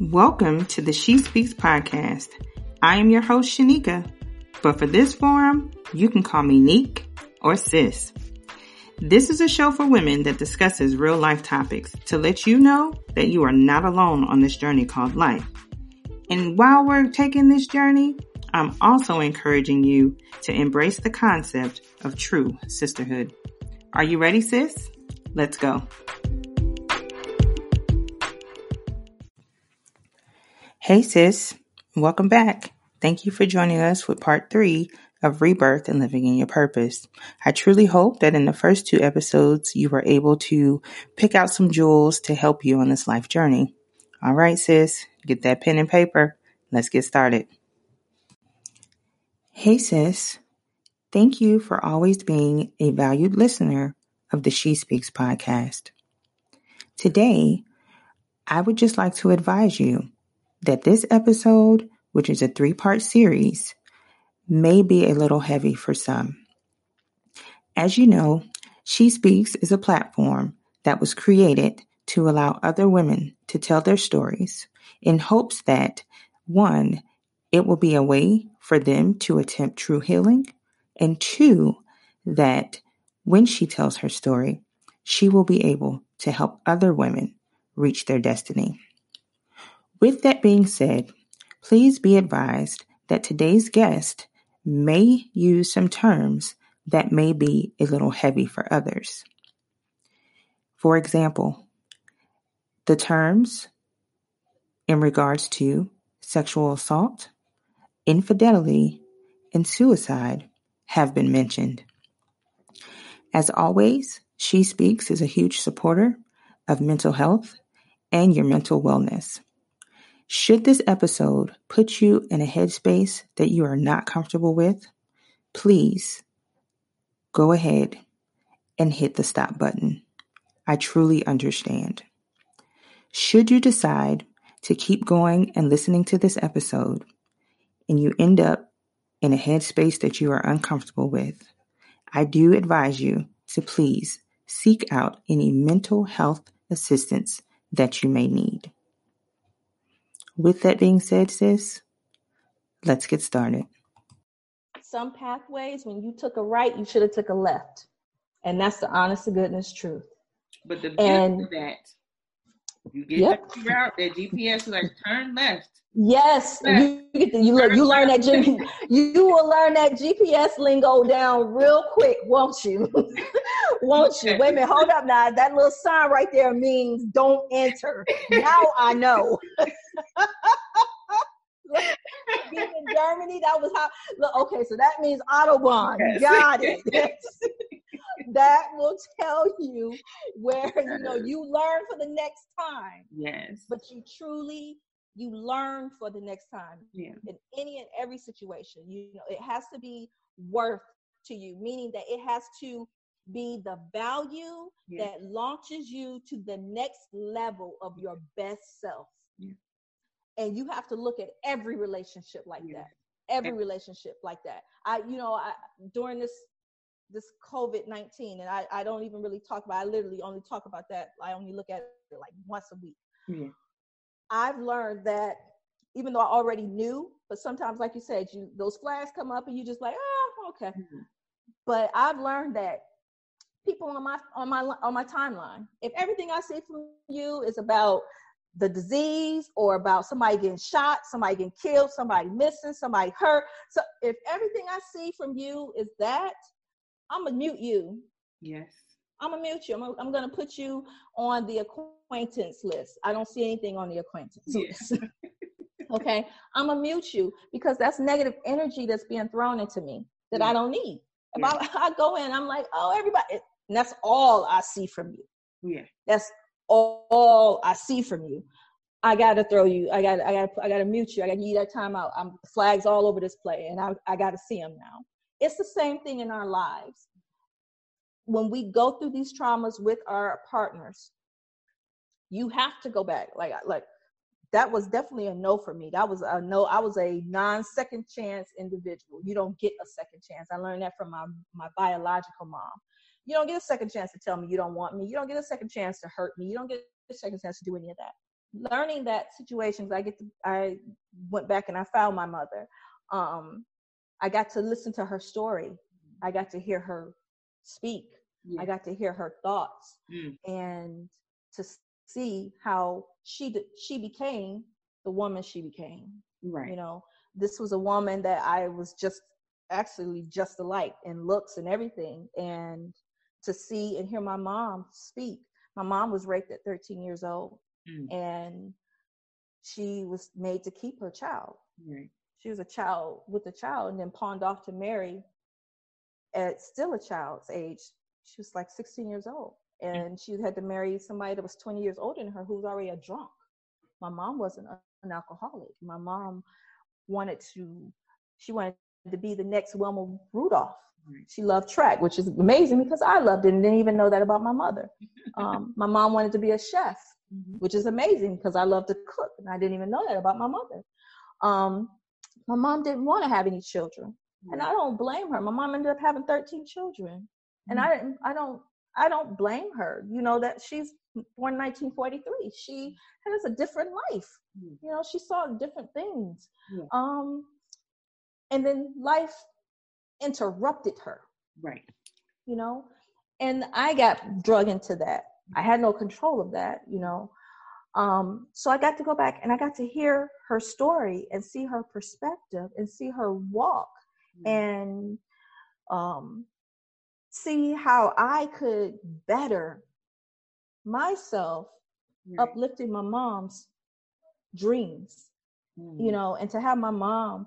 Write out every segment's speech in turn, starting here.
Welcome to the She Speaks podcast. I am your host, Shanika, but for this forum, you can call me Neek or Sis. This is a show for women that discusses real life topics to let you know that you are not alone on this journey called life. And while we're taking this journey, I'm also encouraging you to embrace the concept of true sisterhood. Are you ready, sis? Let's go. Hey, sis. Welcome back. Thank you for joining us with part three of rebirth and living in your purpose. I truly hope that in the first two episodes, you were able to pick out some jewels to help you on this life journey. All right, sis, get that pen and paper. Let's get started. Hey, sis. Thank you for always being a valued listener of the She Speaks podcast. Today, I would just like to advise you that this episode, which is a three part series, may be a little heavy for some. As you know, She Speaks is a platform that was created to allow other women to tell their stories in hopes that, one, it will be a way for them to attempt true healing, and two, that when she tells her story, she will be able to help other women reach their destiny. With that being said, please be advised that today's guest may use some terms that may be a little heavy for others. For example, the terms in regards to sexual assault, infidelity, and suicide have been mentioned. As always, She Speaks is a huge supporter of mental health and your mental wellness. Should this episode put you in a headspace that you are not comfortable with, please go ahead and hit the stop button. I truly understand. Should you decide to keep going and listening to this episode and you end up in a headspace that you are uncomfortable with, I do advise you to please seek out any mental health assistance that you may need. With that being said, sis, let's get started. Some pathways, when you took a right, you should have took a left. And that's the honest to goodness truth. But the beauty and, of that, you get yep. that route, that GPS is like turn left. Yes, you get the, you learn you learn that G, you will learn that GPS lingo down real quick, won't you? won't you? Wait a minute, hold up now. That little sign right there means don't enter. Now I know. Being in Germany, that was how. Look, okay, so that means autobahn. Yes. Got it. that will tell you where you know you learn for the next time. Yes. But you truly you learn for the next time. Yeah. In any and every situation, you know, it has to be worth to you, meaning that it has to be the value yeah. that launches you to the next level of your best self. Yeah. And you have to look at every relationship like yeah. that. Every relationship like that. I, you know, I during this this COVID nineteen, and I, I don't even really talk about. I literally only talk about that. I only look at it like once a week. Yeah. I've learned that even though I already knew, but sometimes, like you said, you those flags come up and you just like, oh, okay. Mm-hmm. But I've learned that people on my on my on my timeline, if everything I see from you is about the disease or about somebody getting shot, somebody getting killed, somebody missing, somebody hurt. So if everything I see from you is that, I'm gonna mute you. Yes. I'm gonna mute you. I'm I'm gonna put you on the acquaintance list. I don't see anything on the acquaintance list. okay, I'm gonna mute you because that's negative energy that's being thrown into me that yeah. I don't need. If yeah. I, I go in, I'm like, oh, everybody, and that's all I see from you. Yeah, that's all, all I see from you. I gotta throw you. I got. I got. I gotta mute you. I gotta give you that time out. I'm flags all over this play, and I. I gotta see them now. It's the same thing in our lives. When we go through these traumas with our partners, you have to go back. Like, like that was definitely a no for me. That was a no. I was a non-second chance individual. You don't get a second chance. I learned that from my my biological mom. You don't get a second chance to tell me you don't want me. You don't get a second chance to hurt me. You don't get a second chance to do any of that. learning that situations i get to i went back and i found my mother um i got to listen to her story i got to hear her speak yeah. i got to hear her thoughts mm. and to see how she she became the woman she became right you know this was a woman that i was just actually just alike in looks and everything and to see and hear my mom speak my mom was raped at 13 years old mm. and she was made to keep her child. Right. She was a child with a child and then pawned off to marry at still a child's age. She was like 16 years old. And mm. she had to marry somebody that was 20 years older than her who was already a drunk. My mom wasn't an alcoholic. My mom wanted to, she wanted to be the next Wilma Rudolph. She loved track, which is amazing because I loved it and didn't even know that about my mother. Um, my mom wanted to be a chef, mm-hmm. which is amazing because I love to cook and I didn't even know that about my mother. Um, my mom didn't want to have any children, mm-hmm. and I don't blame her. My mom ended up having 13 children, and mm-hmm. I didn't. I don't. I don't blame her. You know that she's born 1943. She has a different life. Mm. You know, she saw different things. Yeah. Um, and then life interrupted her. Right. You know, and I got drug into that. I had no control of that, you know. Um, so I got to go back and I got to hear her story and see her perspective and see her walk mm-hmm. and um, see how I could better myself, right. uplifting my mom's dreams, mm-hmm. you know, and to have my mom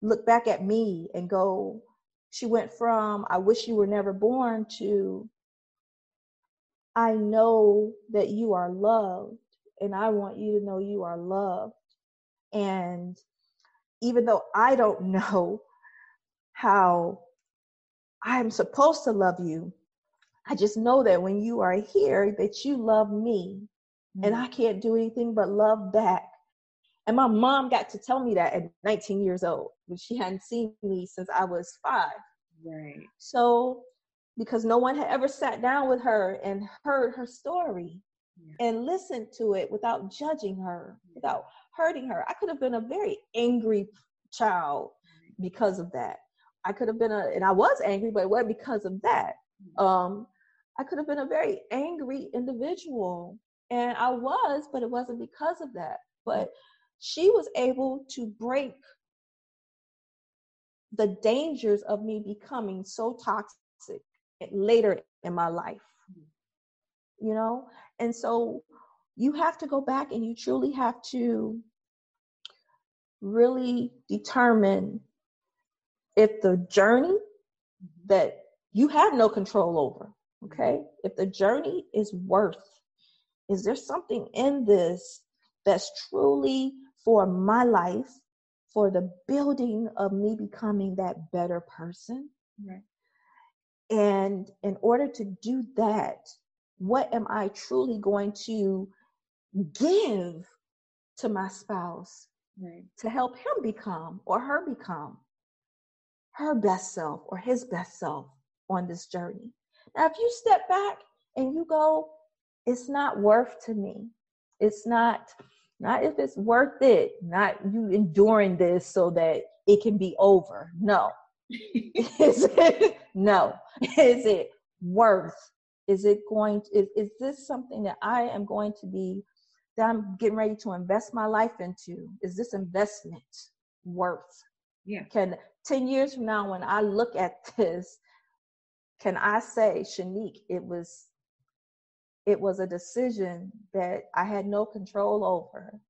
look back at me and go, she went from I wish you were never born to I know that you are loved and I want you to know you are loved. And even though I don't know how I'm supposed to love you, I just know that when you are here that you love me mm-hmm. and I can't do anything but love back. And my mom got to tell me that at 19 years old, when she hadn't seen me since I was five. Right. So, because no one had ever sat down with her and heard her story yeah. and listened to it without judging her, without hurting her. I could have been a very angry child because of that. I could have been a, and I was angry, but it wasn't because of that. Mm. Um, I could have been a very angry individual, and I was, but it wasn't because of that. But she was able to break the dangers of me becoming so toxic later in my life. You know? And so you have to go back and you truly have to really determine if the journey mm-hmm. that you have no control over, okay? Mm-hmm. If the journey is worth, is there something in this that's truly for my life, for the building of me becoming that better person. Right. And in order to do that, what am I truly going to give to my spouse right. to help him become or her become her best self or his best self on this journey? Now, if you step back and you go, it's not worth to me, it's not not if it's worth it, not you enduring this so that it can be over. No. is it no. Is it worth? Is it going to, is, is this something that I am going to be that I'm getting ready to invest my life into? Is this investment worth? Yeah. Can 10 years from now when I look at this, can I say, Shanique, it was it was a decision that I had no control over.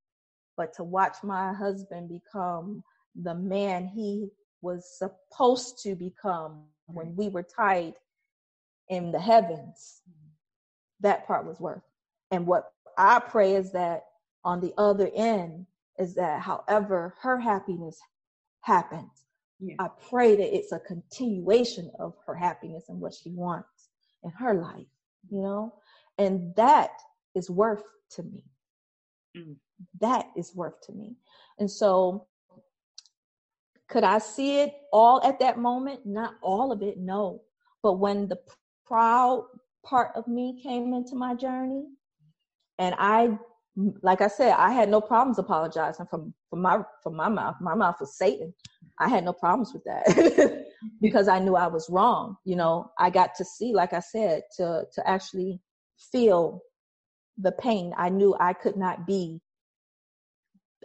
But to watch my husband become the man he was supposed to become when we were tied in the heavens, that part was worth. And what I pray is that on the other end is that however her happiness happens, yeah. I pray that it's a continuation of her happiness and what she wants in her life, you know? And that is worth to me. Mm. That is worth to me. And so, could I see it all at that moment? Not all of it, no. But when the proud part of me came into my journey, and I like I said, I had no problems apologizing from from my from my mouth. My mouth was Satan. I had no problems with that because I knew I was wrong. You know, I got to see, like I said, to to actually feel the pain. I knew I could not be.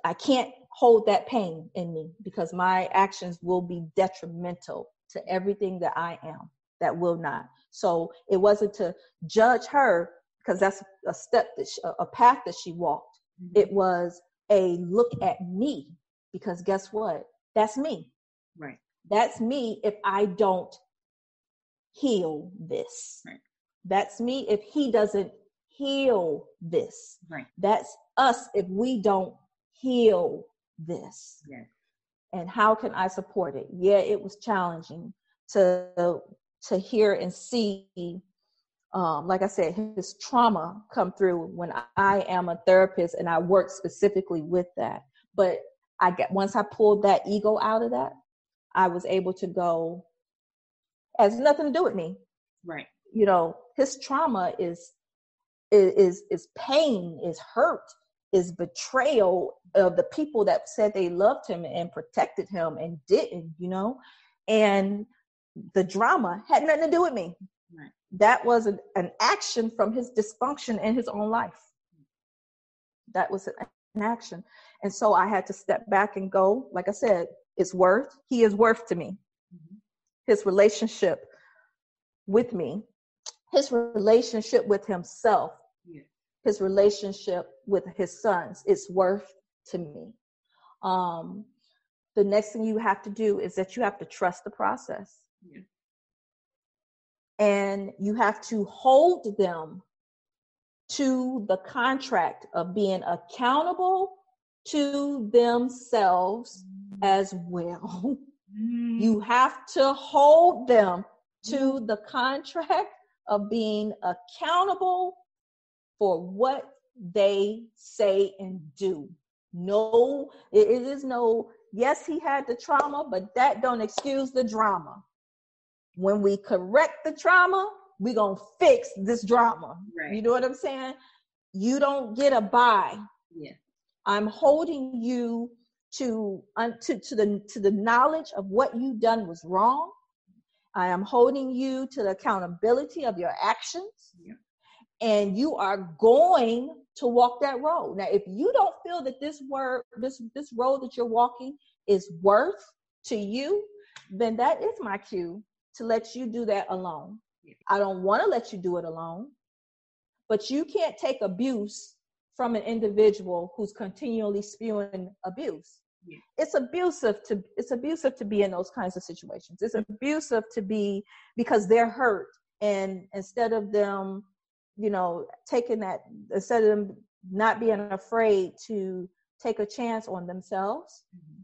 I can't hold that pain in me because my actions will be detrimental to everything that I am. That will not. So it wasn't to judge her because that's a step that she, a path that she walked. Mm-hmm. It was a look at me because guess what? That's me. Right. That's me if I don't heal this. Right. That's me if he doesn't heal this. Right. That's us if we don't heal this. Yes. And how can I support it? Yeah, it was challenging to to hear and see um, like I said, his trauma come through when I am a therapist and I work specifically with that. But I get once I pulled that ego out of that, I was able to go. Has nothing to do with me, right? You know, his trauma is is is pain, is hurt, is betrayal of the people that said they loved him and protected him and didn't. You know, and the drama had nothing to do with me. Right. That was an, an action from his dysfunction in his own life. That was an action. And so I had to step back and go, like I said, it's worth, he is worth to me. Mm-hmm. His relationship with me, his relationship with himself, yeah. his relationship with his sons, it's worth to me. Um, the next thing you have to do is that you have to trust the process. Yeah. And you have to hold them to the contract of being accountable to themselves as well. Mm. You have to hold them to the contract of being accountable for what they say and do. No, it is no, yes, he had the trauma, but that don't excuse the drama when we correct the trauma, we're going to fix this drama. Right. You know what I'm saying? You don't get a buy. Yeah. I'm holding you to, uh, to, to, the, to the knowledge of what you done was wrong. I am holding you to the accountability of your actions. Yeah. And you are going to walk that road. Now, if you don't feel that this word, this this road that you're walking is worth to you, then that is my cue to let you do that alone. I don't want to let you do it alone. But you can't take abuse from an individual who's continually spewing abuse. Yeah. It's abusive to it's abusive to be in those kinds of situations. It's abusive to be because they're hurt and instead of them, you know, taking that instead of them not being afraid to take a chance on themselves, mm-hmm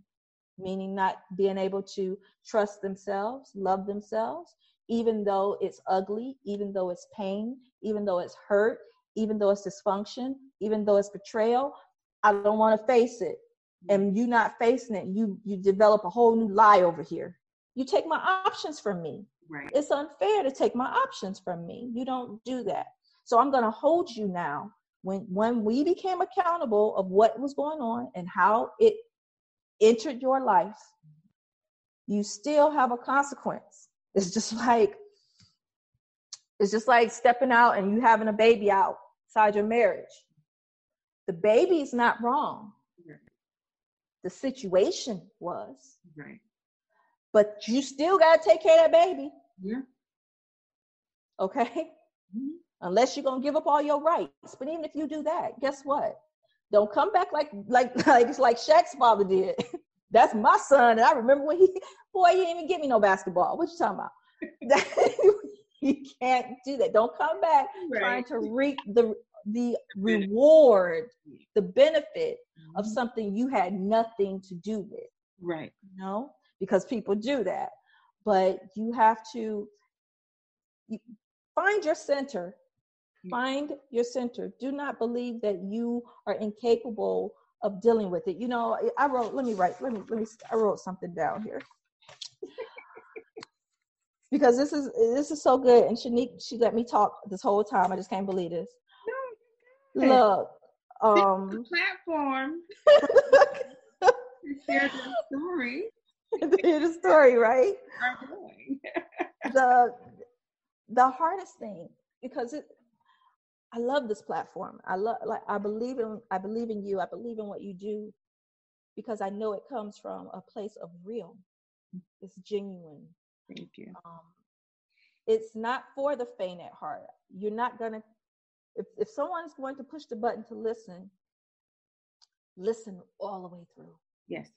meaning not being able to trust themselves, love themselves, even though it's ugly, even though it's pain, even though it's hurt, even though it's dysfunction, even though it's betrayal. I don't want to face it. And you not facing it, you you develop a whole new lie over here. You take my options from me. Right. It's unfair to take my options from me. You don't do that. So I'm going to hold you now when when we became accountable of what was going on and how it entered your life, you still have a consequence. It's just like it's just like stepping out and you having a baby outside your marriage. The baby's not wrong. Right. The situation was. Right. But you still gotta take care of that baby. Yeah. Okay? Mm-hmm. Unless you're gonna give up all your rights. But even if you do that, guess what? Don't come back like like like it's like Shaq's father did. That's my son. And I remember when he boy, he didn't even give me no basketball. What you talking about? you can't do that. Don't come back right. trying to reap the the reward, the benefit mm-hmm. of something you had nothing to do with. Right. You know? Because people do that. But you have to you find your center Find your center. Do not believe that you are incapable of dealing with it. You know, I wrote, let me write, let me, let me, I wrote something down here. because this is this is so good. And Shanique, she let me talk this whole time. I just can't believe this. No. Look, um, platform share the story. hear the story, right? the the hardest thing because it I love this platform. I love like I believe in I believe in you. I believe in what you do because I know it comes from a place of real. It's genuine. Thank you. Um, it's not for the faint at heart. You're not gonna if if someone's going to push the button to listen, listen all the way through. Yes.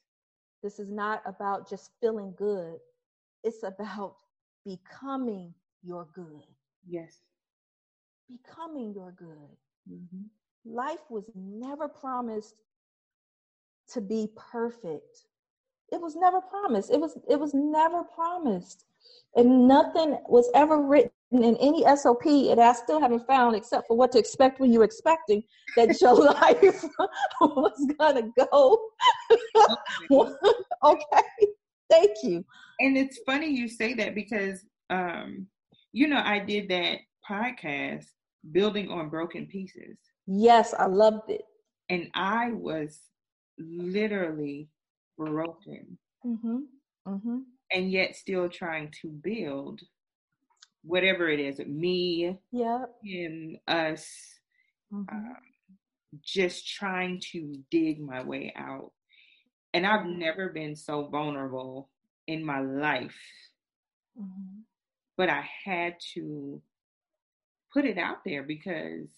This is not about just feeling good. It's about becoming your good. Yes. Becoming your good. Mm-hmm. Life was never promised to be perfect. It was never promised. It was it was never promised. And nothing was ever written in any SOP, and I still haven't found, except for what to expect when you're expecting, that your life was gonna go. okay, thank you. And it's funny you say that because, um, you know, I did that podcast, Building on Broken Pieces. Yes, I loved it. And I was literally broken. Mm-hmm. Mm-hmm. And yet still trying to build whatever it is, me, yeah, him, us, mm-hmm. um, just trying to dig my way out. And I've never been so vulnerable in my life, mm-hmm. but I had to put it out there because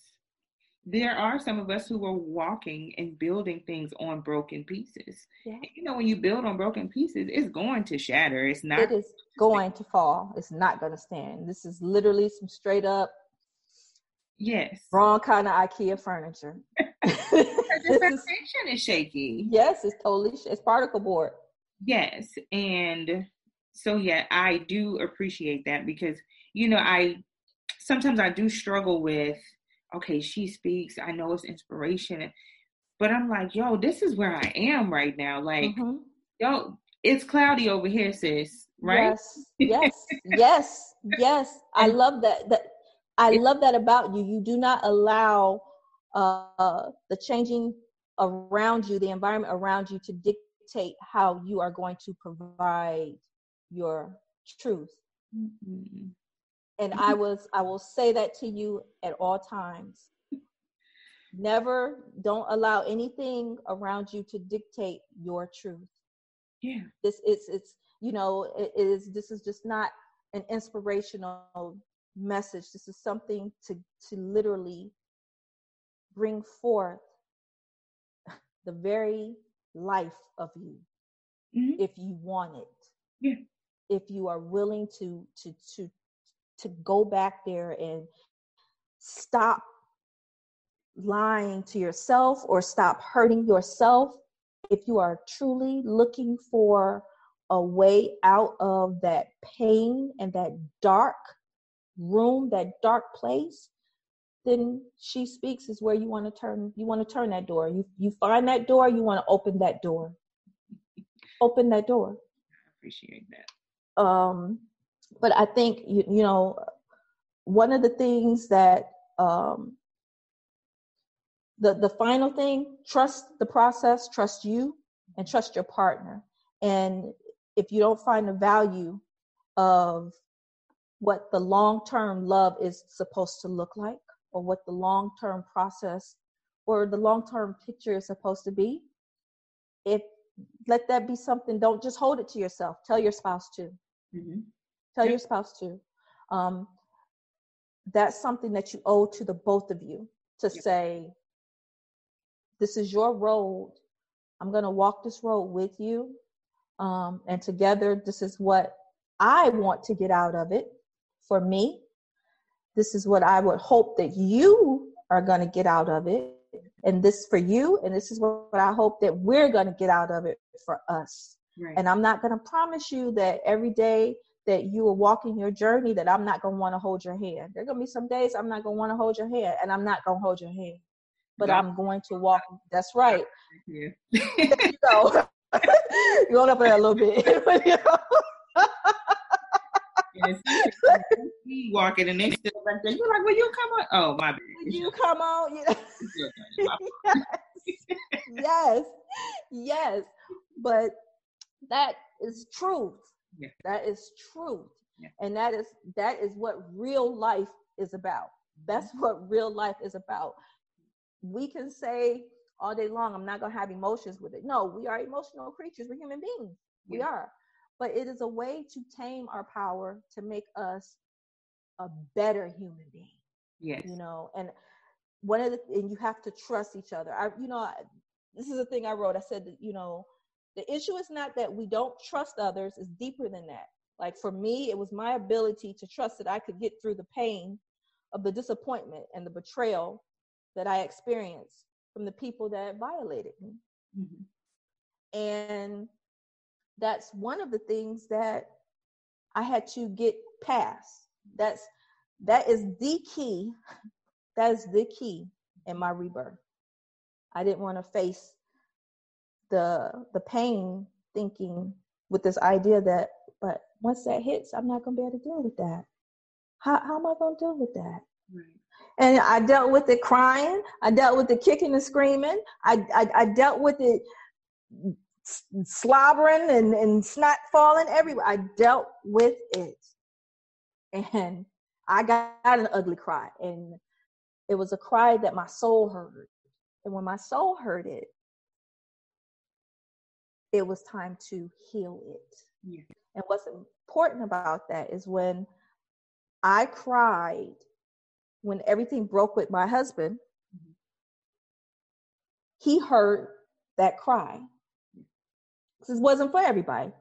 there are some of us who are walking and building things on broken pieces. Yeah. you know, when you build on broken pieces, it's going to shatter. It's not. It is going to fall. It's not going to stand. This is literally some straight up. Yes. Wrong kind of IKEA furniture. the foundation is, is shaky. Yes, it's totally. It's particle board. Yes, and so yeah, I do appreciate that because you know I sometimes I do struggle with okay, she speaks. I know it's inspiration. But I'm like, yo, this is where I am right now. Like, mm-hmm. yo, it's cloudy over here, sis. Right? Yes, yes, yes, yes. I love that. That I love that about you. You do not allow uh, the changing around you, the environment around you, to dictate how you are going to provide your truth. Mm-hmm and i was i will say that to you at all times. Never don't allow anything around you to dictate your truth. Yeah. This is it's you know it is this is just not an inspirational message. This is something to to literally bring forth the very life of you mm-hmm. if you want it. Yeah. If you are willing to to to to go back there and stop lying to yourself or stop hurting yourself. If you are truly looking for a way out of that pain and that dark room that dark place then she speaks is where you want to turn you want to turn that door. You you find that door you want to open that door. Open that door. I appreciate that. Um but I think you you know one of the things that um, the the final thing trust the process, trust you, and trust your partner. And if you don't find the value of what the long term love is supposed to look like, or what the long term process or the long term picture is supposed to be, if let that be something. Don't just hold it to yourself. Tell your spouse too. Mm-hmm. Tell your spouse to. Um, that's something that you owe to the both of you to say, this is your road. I'm going to walk this road with you. Um, and together, this is what I want to get out of it for me. This is what I would hope that you are going to get out of it. And this for you. And this is what I hope that we're going to get out of it for us. Right. And I'm not going to promise you that every day that you are walking your journey that I'm not going to want to hold your hand. There are going to be some days I'm not going to want to hold your hand and I'm not going to hold your hand. But I'm going to walk. That's right. Yeah. you know, going up there a little bit. and it's walking and they still back there. You're like, will you come on? Oh, my bad. Will you come on? yes. yes. Yes. But that is truth. Yeah. That is truth. Yeah. And that is that is what real life is about. That's mm-hmm. what real life is about. We can say all day long, I'm not gonna have emotions with it. No, we are emotional creatures. We're human beings. Yeah. We are. But it is a way to tame our power to make us a better human being. Yes. You know, and one of the and you have to trust each other. I, you know, I, this is a thing I wrote. I said that you know, the issue is not that we don't trust others; it's deeper than that. Like for me, it was my ability to trust that I could get through the pain of the disappointment and the betrayal that I experienced from the people that violated me. Mm-hmm. And that's one of the things that I had to get past. That's that is the key. That is the key in my rebirth. I didn't want to face the the pain thinking with this idea that but once that hits, I'm not gonna be able to deal with that. How how am I gonna deal with that? Right. And I dealt with it crying. I dealt with the kicking and screaming. I I, I dealt with it slobbering and, and snot falling everywhere. I dealt with it. And I got an ugly cry. And it was a cry that my soul heard. And when my soul heard it, it was time to heal it. Yeah. And what's important about that is when I cried, when everything broke with my husband, mm-hmm. he heard that cry. This wasn't for everybody.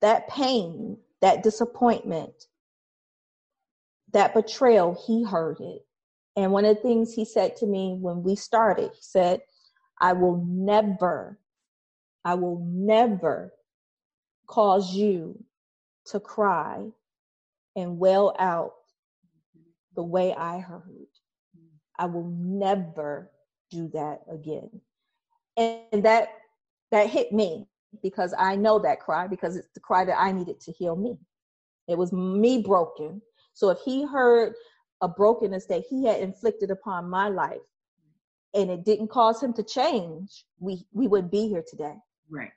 That pain, that disappointment, that betrayal, he heard it. And one of the things he said to me when we started, he said, I will never, I will never cause you to cry and wail out the way I heard. I will never do that again. And that that hit me because I know that cry because it's the cry that I needed to heal me. It was me broken. So if he heard a brokenness that he had inflicted upon my life and it didn't cause him to change, we we wouldn't be here today. Right.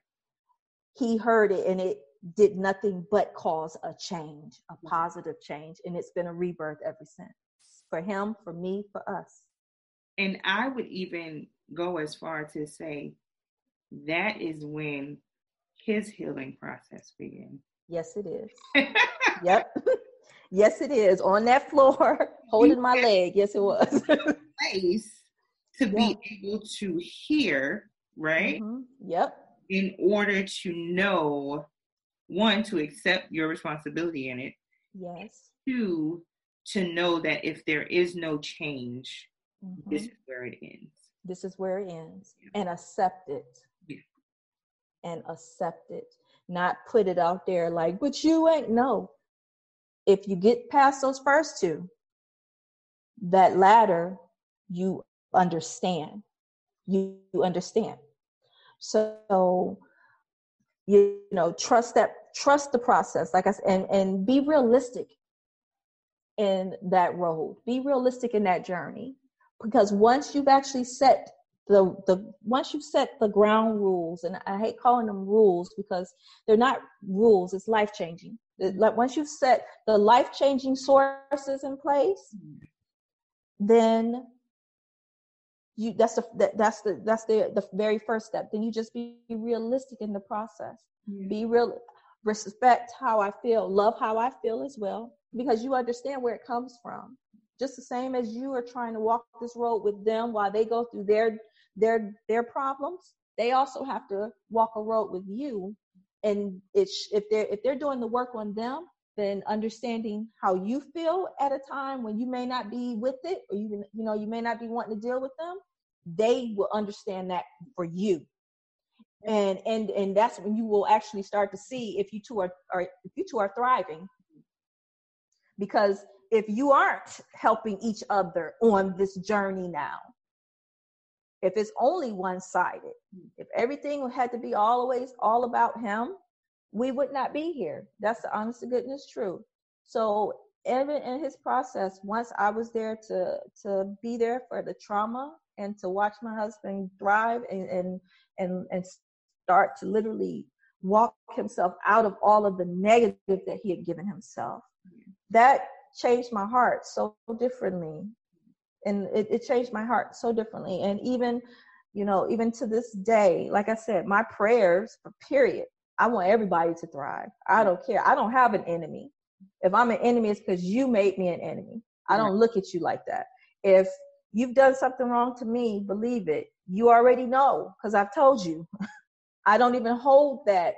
He heard it and it did nothing but cause a change, a positive change. And it's been a rebirth ever since. For him, for me, for us. And I would even go as far to say that is when his healing process began. Yes, it is. yep. Yes, it is. On that floor, holding my leg. Yes, it was. place to be able to hear, right? Mm-hmm. Yep. In order to know, one, to accept your responsibility in it. Yes. Two, to know that if there is no change, mm-hmm. this is where it ends. This is where it ends. Yeah. And accept it and accept it, not put it out there like, but you ain't. No. If you get past those first two, that latter, you understand. You, you understand. So, you, you know, trust that, trust the process, like I said, and, and be realistic in that road. Be realistic in that journey. Because once you've actually set the the once you've set the ground rules and i hate calling them rules because they're not rules it's life changing like once you've set the life changing sources in place mm. then you that's the that, that's the that's the the very first step. Then you just be realistic in the process. Yeah. be real respect how i feel love how i feel as well because you understand where it comes from. Just the same as you are trying to walk this road with them while they go through their their their problems they also have to walk a road with you. And it's if they're if they're doing the work on them then understanding how you feel at a time when you may not be with it or you you know you may not be wanting to deal with them they will understand that for you. And and and that's when you will actually start to see if you two are, are if you two are thriving. Because if you aren't helping each other on this journey now if it's only one sided, if everything had to be always all about him, we would not be here. That's the honest to goodness truth. So even in his process, once I was there to to be there for the trauma and to watch my husband thrive and and and, and start to literally walk himself out of all of the negative that he had given himself. That changed my heart so differently. And it, it changed my heart so differently. And even, you know, even to this day, like I said, my prayers, period, I want everybody to thrive. I don't care. I don't have an enemy. If I'm an enemy, it's because you made me an enemy. I don't look at you like that. If you've done something wrong to me, believe it. You already know because I've told you. I don't even hold that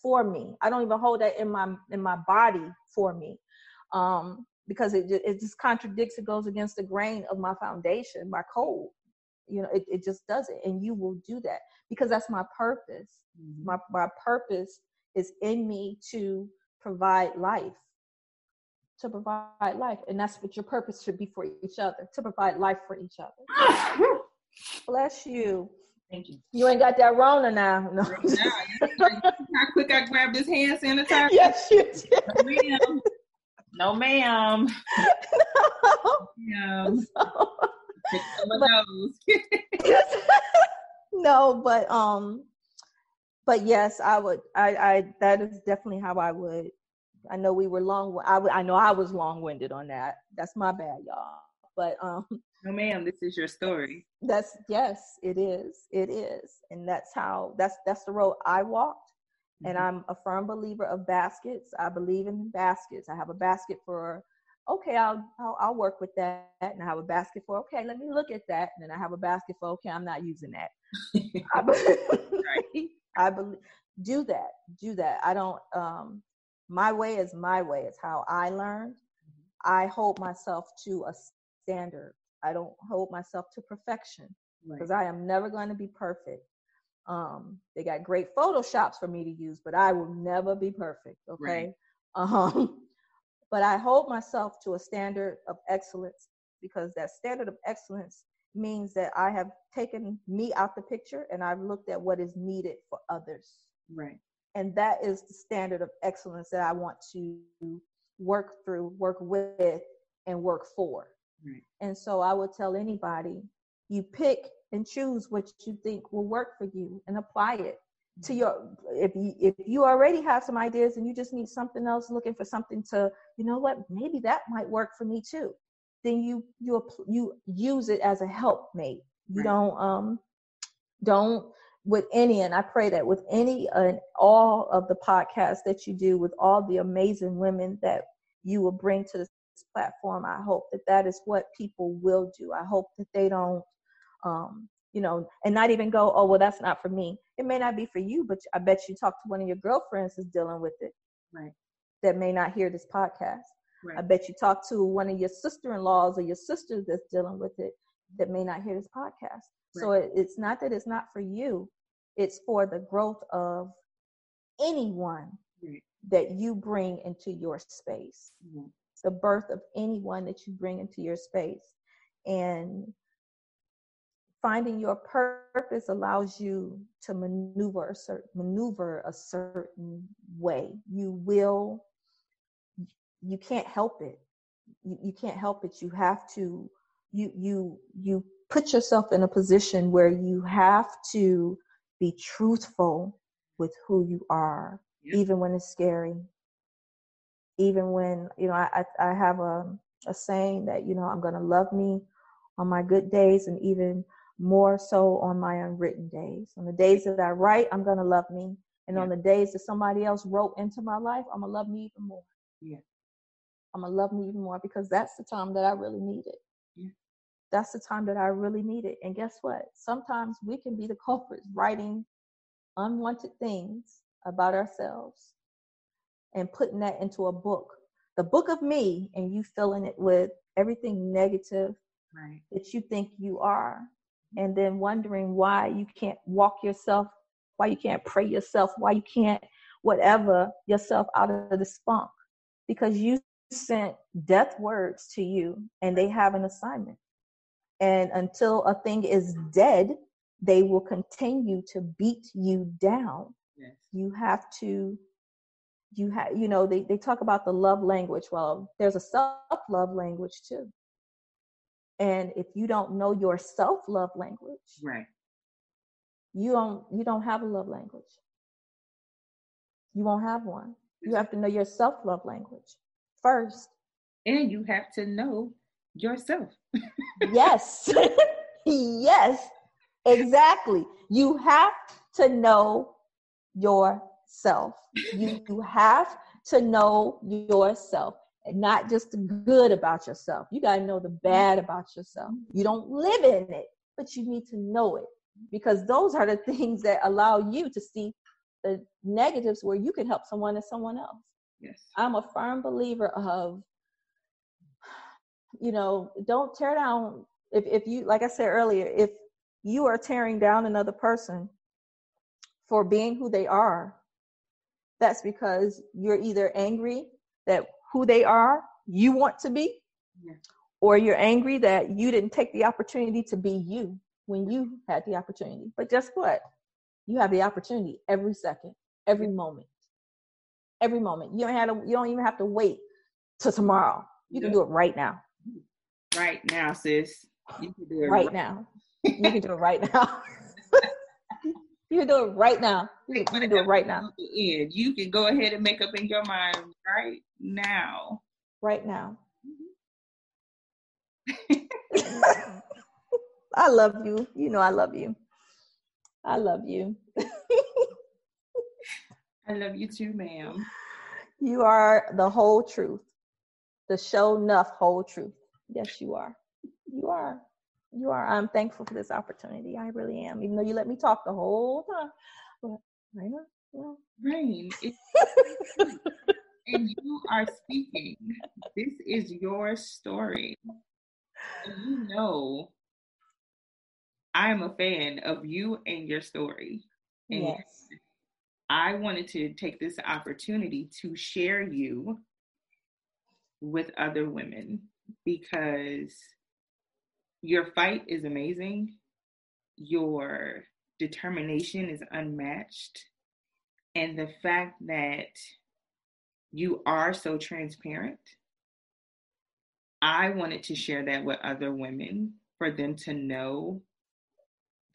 for me. I don't even hold that in my in my body for me. Um, because it it just contradicts it goes against the grain of my foundation, my code. You know, it, it just does it. And you will do that because that's my purpose. Mm-hmm. My my purpose is in me to provide life. To provide life. And that's what your purpose should be for each other, to provide life for each other. Bless you. Thank you. You ain't got that Rona now. No. How quick I grabbed this hand sanitizer? Yes, you did. No, ma'am. No, ma'am. So, no, but um, but yes, I would. I, I that is definitely how I would. I know we were long. I, I know I was long winded on that. That's my bad, y'all. But um, no, ma'am. This is your story. That's yes, it is. It is, and that's how. That's that's the road I walked. Mm-hmm. And I'm a firm believer of baskets. I believe in baskets. I have a basket for okay, I'll, I'll, I'll work with that, and I have a basket for okay, let me look at that, and then I have a basket for okay, I'm not using that. I, believe. I believe do that, do that. I don't. Um, my way is my way. It's how I learned. Mm-hmm. I hold myself to a standard. I don't hold myself to perfection because right. I am never going to be perfect. Um, they got great photoshops for me to use, but I will never be perfect. Okay. Right. Um, but I hold myself to a standard of excellence because that standard of excellence means that I have taken me out the picture and I've looked at what is needed for others. Right. And that is the standard of excellence that I want to work through, work with, and work for. Right. And so I would tell anybody you pick and choose what you think will work for you and apply it to your if you if you already have some ideas and you just need something else looking for something to you know what maybe that might work for me too. Then you you you use it as a helpmate. You right. don't um don't with any and i pray that with any and all of the podcasts that you do with all the amazing women that you will bring to this platform i hope that that is what people will do. I hope that they don't um you know, and not even go, oh, well, that's not for me. It may not be for you, but I bet you talk to one of your girlfriends who's dealing with it. Right. That may not hear this podcast. Right. I bet you talk to one of your sister-in-laws or your sisters that's dealing with it that may not hear this podcast. Right. So it, it's not that it's not for you. It's for the growth of anyone right. that you bring into your space. Mm-hmm. The birth of anyone that you bring into your space. And finding your purpose allows you to maneuver a certain maneuver a certain way. You will you can't help it. You, you can't help it. You have to you you you put yourself in a position where you have to be truthful with who you are even when it's scary. Even when you know i i have a a saying that you know i'm going to love me on my good days and even more so on my unwritten days. On the days that I write, I'm going to love me. And yeah. on the days that somebody else wrote into my life, I'm going to love me even more. Yeah. I'm going to love me even more because that's the time that I really need it. Yeah. That's the time that I really need it. And guess what? Sometimes we can be the culprits writing unwanted things about ourselves and putting that into a book. The book of me, and you filling it with everything negative right. that you think you are and then wondering why you can't walk yourself, why you can't pray yourself, why you can't whatever yourself out of the spunk because you sent death words to you and they have an assignment. And until a thing is dead, they will continue to beat you down Yes. You have to you have you know they, they talk about the love language well there's a self-love language too and if you don't know your self-love language right. you don't you don't have a love language. You won't have one. You have to know your self-love language first. And you have to know yourself. Yes. Yes. Exactly. You have to know yourself. You have to know yourself and not just the good about yourself. You got to know the bad about yourself. You don't live in it, but you need to know it because those are the things that allow you to see the negatives where you can help someone and someone else. Yes. I'm a firm believer of, you know, don't tear down. If, if you, like I said earlier, if you are tearing down another person for being who they are, that's because you're either angry that who they are, you want to be, yeah. or you're angry that you didn't take the opportunity to be you when you had the opportunity. But guess what? You have the opportunity every second, every moment, every moment. You don't have to, you don't even have to wait till tomorrow. You can do it right now. Right now, sis. You can do it right, right now. you can do it right now. You can do it right now. You can, do it right now. You can go ahead and make up in your mind right now. Right now. Mm-hmm. I love you. You know I love you. I love you. I love you too, ma'am. You are the whole truth. The show enough whole truth. Yes, you are. You are you are. I'm thankful for this opportunity. I really am. Even though you let me talk the whole time. But Raina, well. Rain, and you are speaking. This is your story. And you know I am a fan of you and your story. And yes. I wanted to take this opportunity to share you with other women because your fight is amazing. Your determination is unmatched. And the fact that you are so transparent, I wanted to share that with other women for them to know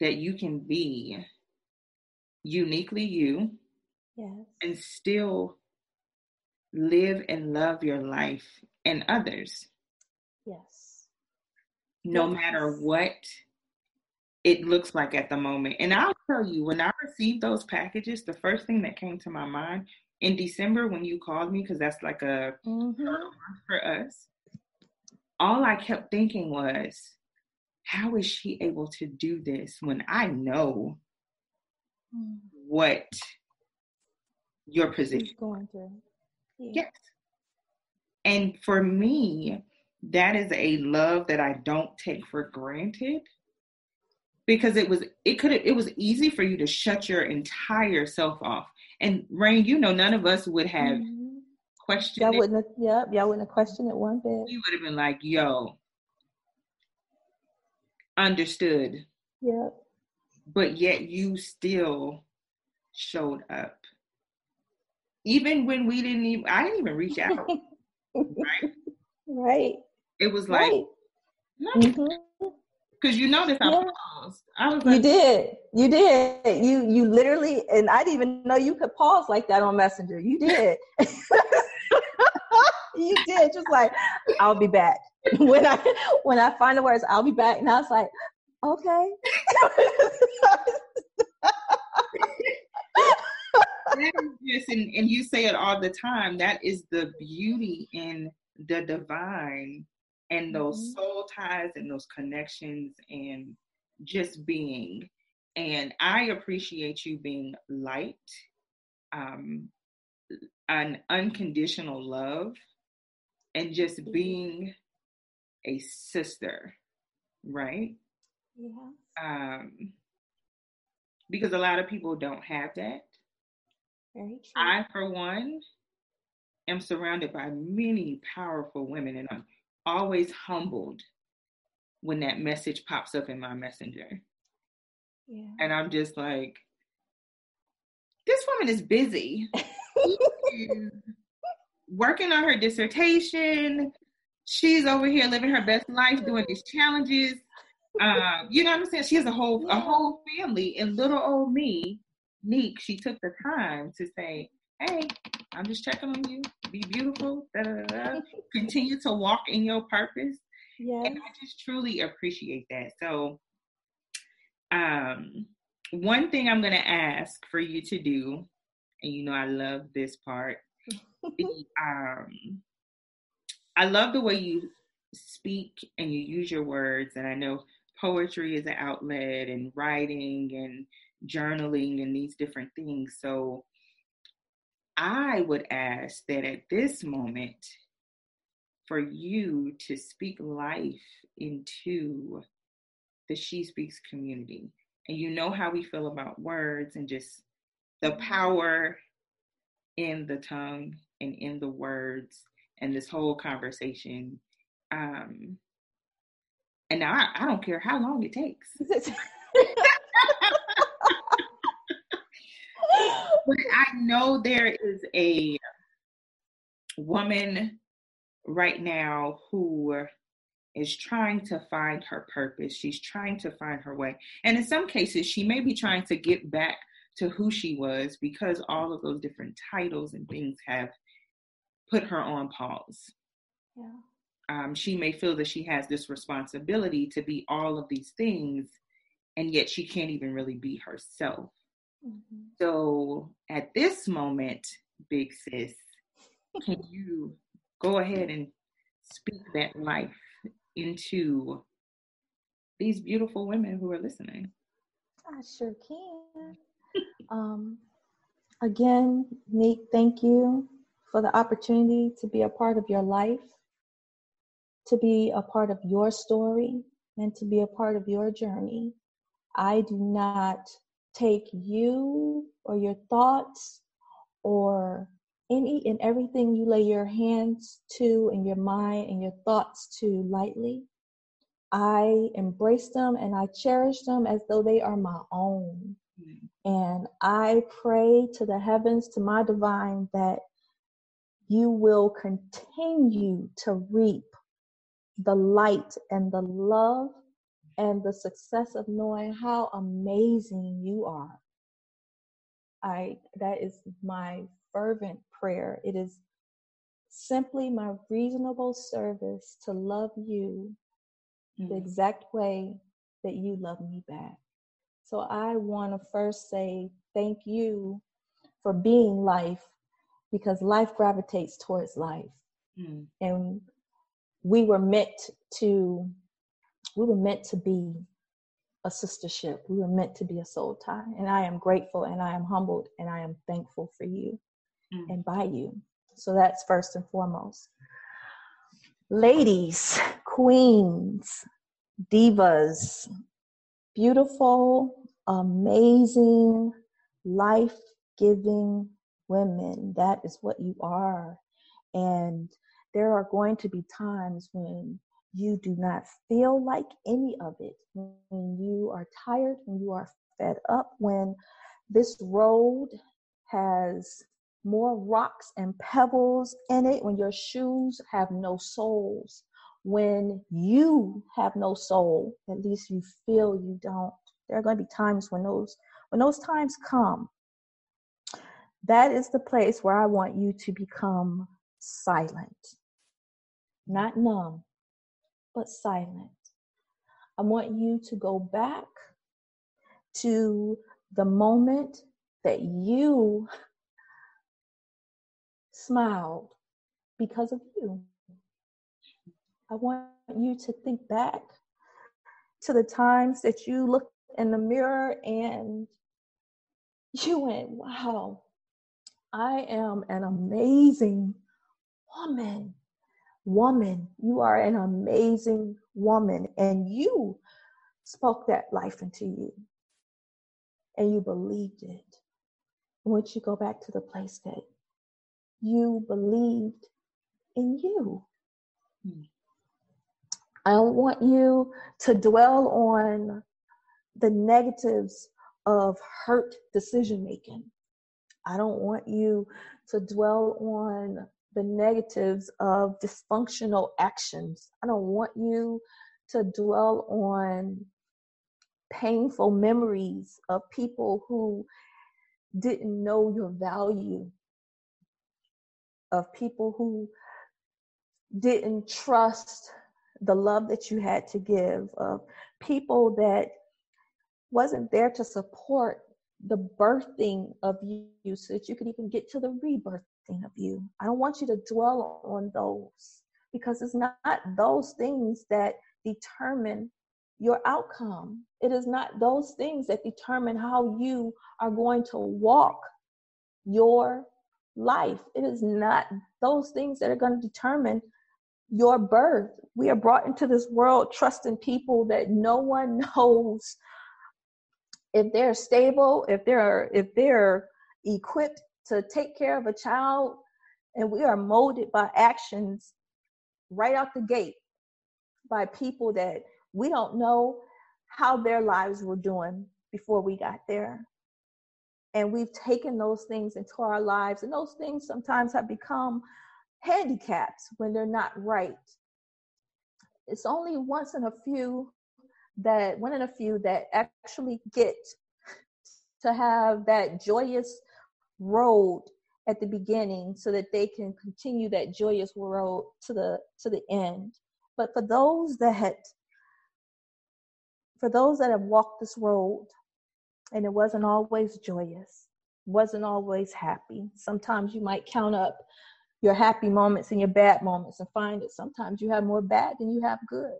that you can be uniquely you yes. and still live and love your life and others. Yes no yes. matter what it looks like at the moment. And I'll tell you, when I received those packages, the first thing that came to my mind in December when you called me, because that's like a mm-hmm. for us, all I kept thinking was, how is she able to do this when I know what your position going through? Yeah. Yes. And for me, that is a love that I don't take for granted because it was it could it was easy for you to shut your entire self off. And Rain, you know, none of us would have mm-hmm. questioned. Y'all wouldn't have, yeah, y'all wouldn't have questioned it one bit. We would have been like, "Yo, understood." Yep. But yet you still showed up, even when we didn't even. I didn't even reach out. right. Right. It was like, right. mm-hmm. Cause you noticed I yeah. paused. I was like, You did. You did. You you literally and I didn't even know you could pause like that on Messenger. You did. you did. Just like, I'll be back. When I when I find the words, I'll be back. And I was like, okay. just, and, and you say it all the time, that is the beauty in the divine and those mm-hmm. soul ties and those connections and just being. And I appreciate you being light, um, an unconditional love, and just mm-hmm. being a sister, right? Yeah. Um, because a lot of people don't have that. Very true. I, for one, am surrounded by many powerful women, and I'm always humbled when that message pops up in my messenger. Yeah. And I'm just like, this woman is busy. is working on her dissertation. She's over here living her best life, doing these challenges. Um, you know what I'm saying? She has a whole a whole family, and little old me, Neek, she took the time to say, "Hey, I'm just checking on you. Be beautiful. Da, da, da, Continue to walk in your purpose." Yeah. And I just truly appreciate that. So, um, one thing I'm going to ask for you to do, and you know I love this part. the, um, I love the way you speak and you use your words, and I know poetry is an outlet, and writing and journaling and these different things. So, I would ask that at this moment, for you to speak life into the She Speaks community. And you know how we feel about words and just the power in the tongue and in the words and this whole conversation. Um, and now I, I don't care how long it takes. but I know there is a woman right now who is trying to find her purpose. She's trying to find her way. And in some cases, she may be trying to get back to who she was because all of those different titles and things have put her on pause. Yeah. Um, she may feel that she has this responsibility to be all of these things, and yet she can't even really be herself. Mm-hmm. So at this moment, Big Sis, can you go ahead and speak that life into these beautiful women who are listening. I sure can. um, again, Neek, thank you for the opportunity to be a part of your life, to be a part of your story, and to be a part of your journey. I do not take you or your thoughts or any and everything you lay your hands to and your mind and your thoughts to lightly. I embrace them and I cherish them as though they are my own. And I pray to the heavens, to my divine, that you will continue to reap the light and the love and the success of knowing how amazing you are. I that is my fervent prayer. It is simply my reasonable service to love you mm. the exact way that you love me back. So I want to first say thank you for being life because life gravitates towards life. Mm. And we were meant to we were meant to be a sistership. We were meant to be a soul tie. And I am grateful and I am humbled and I am thankful for you mm. and by you. So that's first and foremost. Ladies, queens, divas, beautiful, amazing, life giving women. That is what you are. And there are going to be times when you do not feel like any of it, when you are tired, when you are fed up, when this road has more rocks and pebbles in it, when your shoes have no soles, when you have no soul, at least you feel you don't. There are going to be times when those when those times come. That is the place where I want you to become silent. Not numb, but silent. I want you to go back to the moment that you smiled because of you. I want you to think back to the times that you looked in the mirror and you went, wow, I am an amazing woman. Woman, you are an amazing woman. And you spoke that life into you and you believed it. Once you go back to the place that you believed in you. Hmm. I don't want you to dwell on the negatives of hurt decision making. I don't want you to dwell on the negatives of dysfunctional actions. I don't want you to dwell on painful memories of people who didn't know your value, of people who didn't trust the love that you had to give, of people that wasn't there to support the birthing of you so that you could even get to the of you. I don't want you to dwell on those because it's not those things that determine your outcome. It is not those things that determine how you are going to walk your life. It is not those things that are going to determine your birth. We are brought into this world trusting people that no one knows if they're stable, if they're if they're equipped to take care of a child, and we are molded by actions right out the gate by people that we don't know how their lives were doing before we got there. And we've taken those things into our lives, and those things sometimes have become handicaps when they're not right. It's only once in a few that one in a few that actually get to have that joyous road at the beginning so that they can continue that joyous road to the to the end. But for those that for those that have walked this road and it wasn't always joyous wasn't always happy. Sometimes you might count up your happy moments and your bad moments and find that sometimes you have more bad than you have good.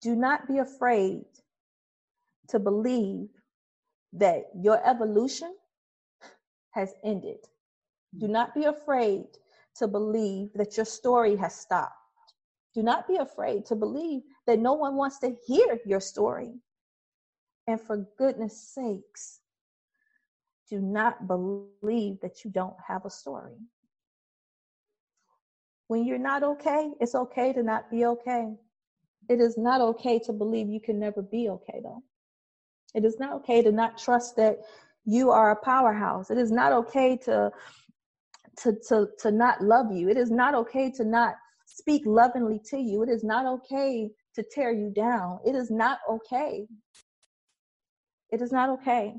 Do not be afraid to believe that your evolution has ended. Do mm. not be afraid to believe that your story has stopped. Do not be afraid to believe that no one wants to hear your story. And for goodness sakes, do not believe that you don't have a story. When you're not okay, it's okay to not be okay. It is not okay to believe you can never be okay, though. It is not okay to not trust that you are a powerhouse. It is not okay to to to to not love you. It is not okay to not speak lovingly to you. It is not okay to tear you down. It is not okay. It is not okay.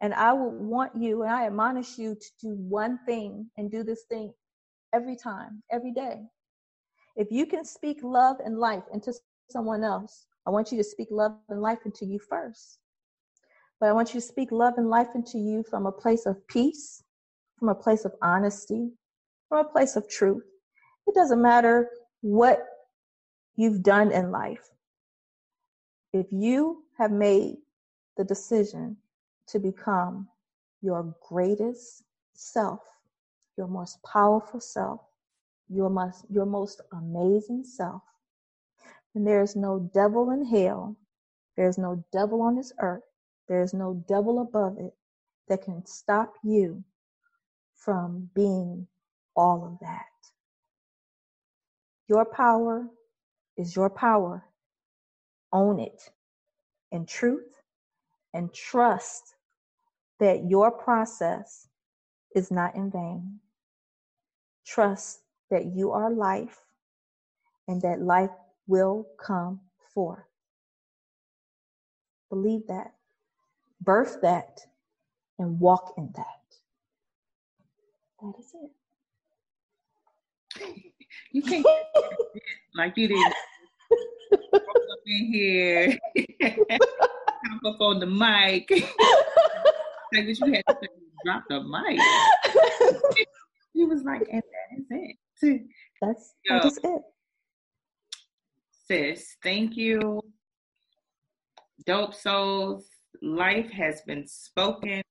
And I would want you and I admonish you to do one thing and do this thing every time, every day. If you can speak love and life into someone else, I want you to speak love and life into you first. But I want you to speak love and life into you from a place of peace, from a place of honesty, from a place of truth. It doesn't matter what you've done in life. If you have made the decision to become your greatest self, your most powerful self, your most, your most amazing self. And there is no devil in hell, there is no devil on this earth, there is no devil above it that can stop you from being all of that. Your power is your power. Own it in truth and trust that your process is not in vain. Trust that you are life and that life will come forth. Believe that, birth that, and walk in that. That is it. You can't like you did up in here, hop up on the mic. I like you had to drop the mic. he was like, and that is it. That's that is it. Sis, thank you. Dope Souls, life has been spoken.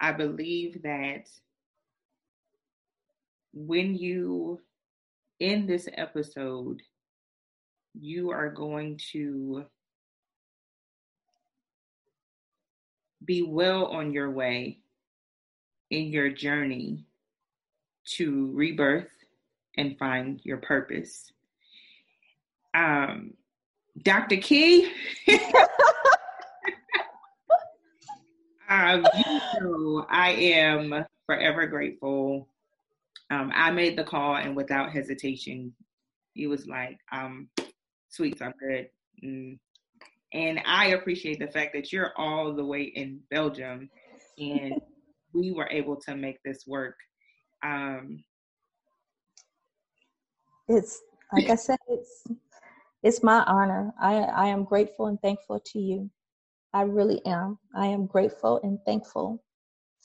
I believe that when you end this episode, you are going to be well on your way in your journey to rebirth and find your purpose. Um, Dr. Key, um, you know, I am forever grateful. Um, I made the call, and without hesitation, he was like, um, "Sweets, I'm good." Mm. And I appreciate the fact that you're all the way in Belgium, and we were able to make this work. Um, it's like I said, it's it's my honor. I I am grateful and thankful to you. I really am. I am grateful and thankful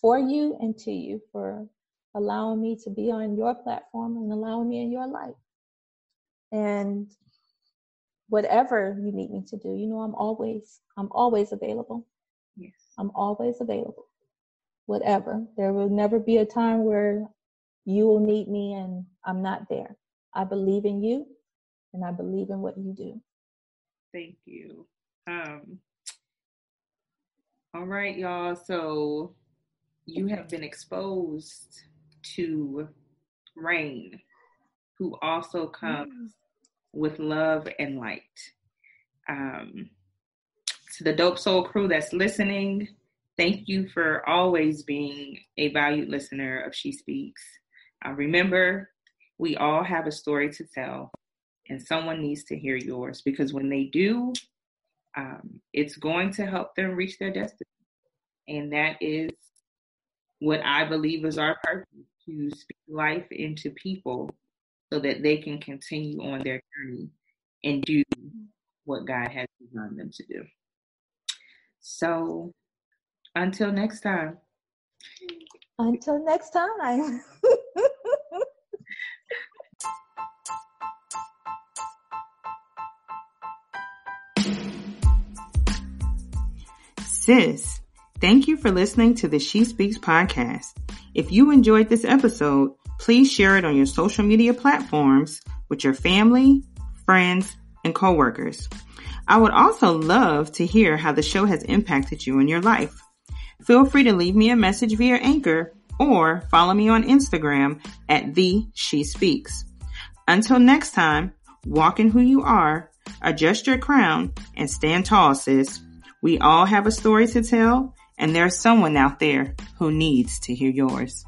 for you and to you for allowing me to be on your platform and allowing me in your life. And whatever you need me to do, you know I'm always I'm always available. Yes. I'm always available. Whatever. There will never be a time where you will need me and I'm not there. I believe in you and I believe in what you do. Thank you. Um all right, y'all. So you have been exposed to Rain, who also comes with love and light. Um, to the Dope Soul crew that's listening, thank you for always being a valued listener of She Speaks. Uh, remember, we all have a story to tell, and someone needs to hear yours because when they do, um, it's going to help them reach their destiny. And that is what I believe is our purpose to speak life into people so that they can continue on their journey and do what God has designed them to do. So until next time. Until next time. Sis, thank you for listening to the She Speaks podcast. If you enjoyed this episode, please share it on your social media platforms with your family, friends, and coworkers. I would also love to hear how the show has impacted you in your life. Feel free to leave me a message via Anchor or follow me on Instagram at the She Speaks. Until next time, walk in who you are, adjust your crown, and stand tall, sis. We all have a story to tell, and there's someone out there who needs to hear yours.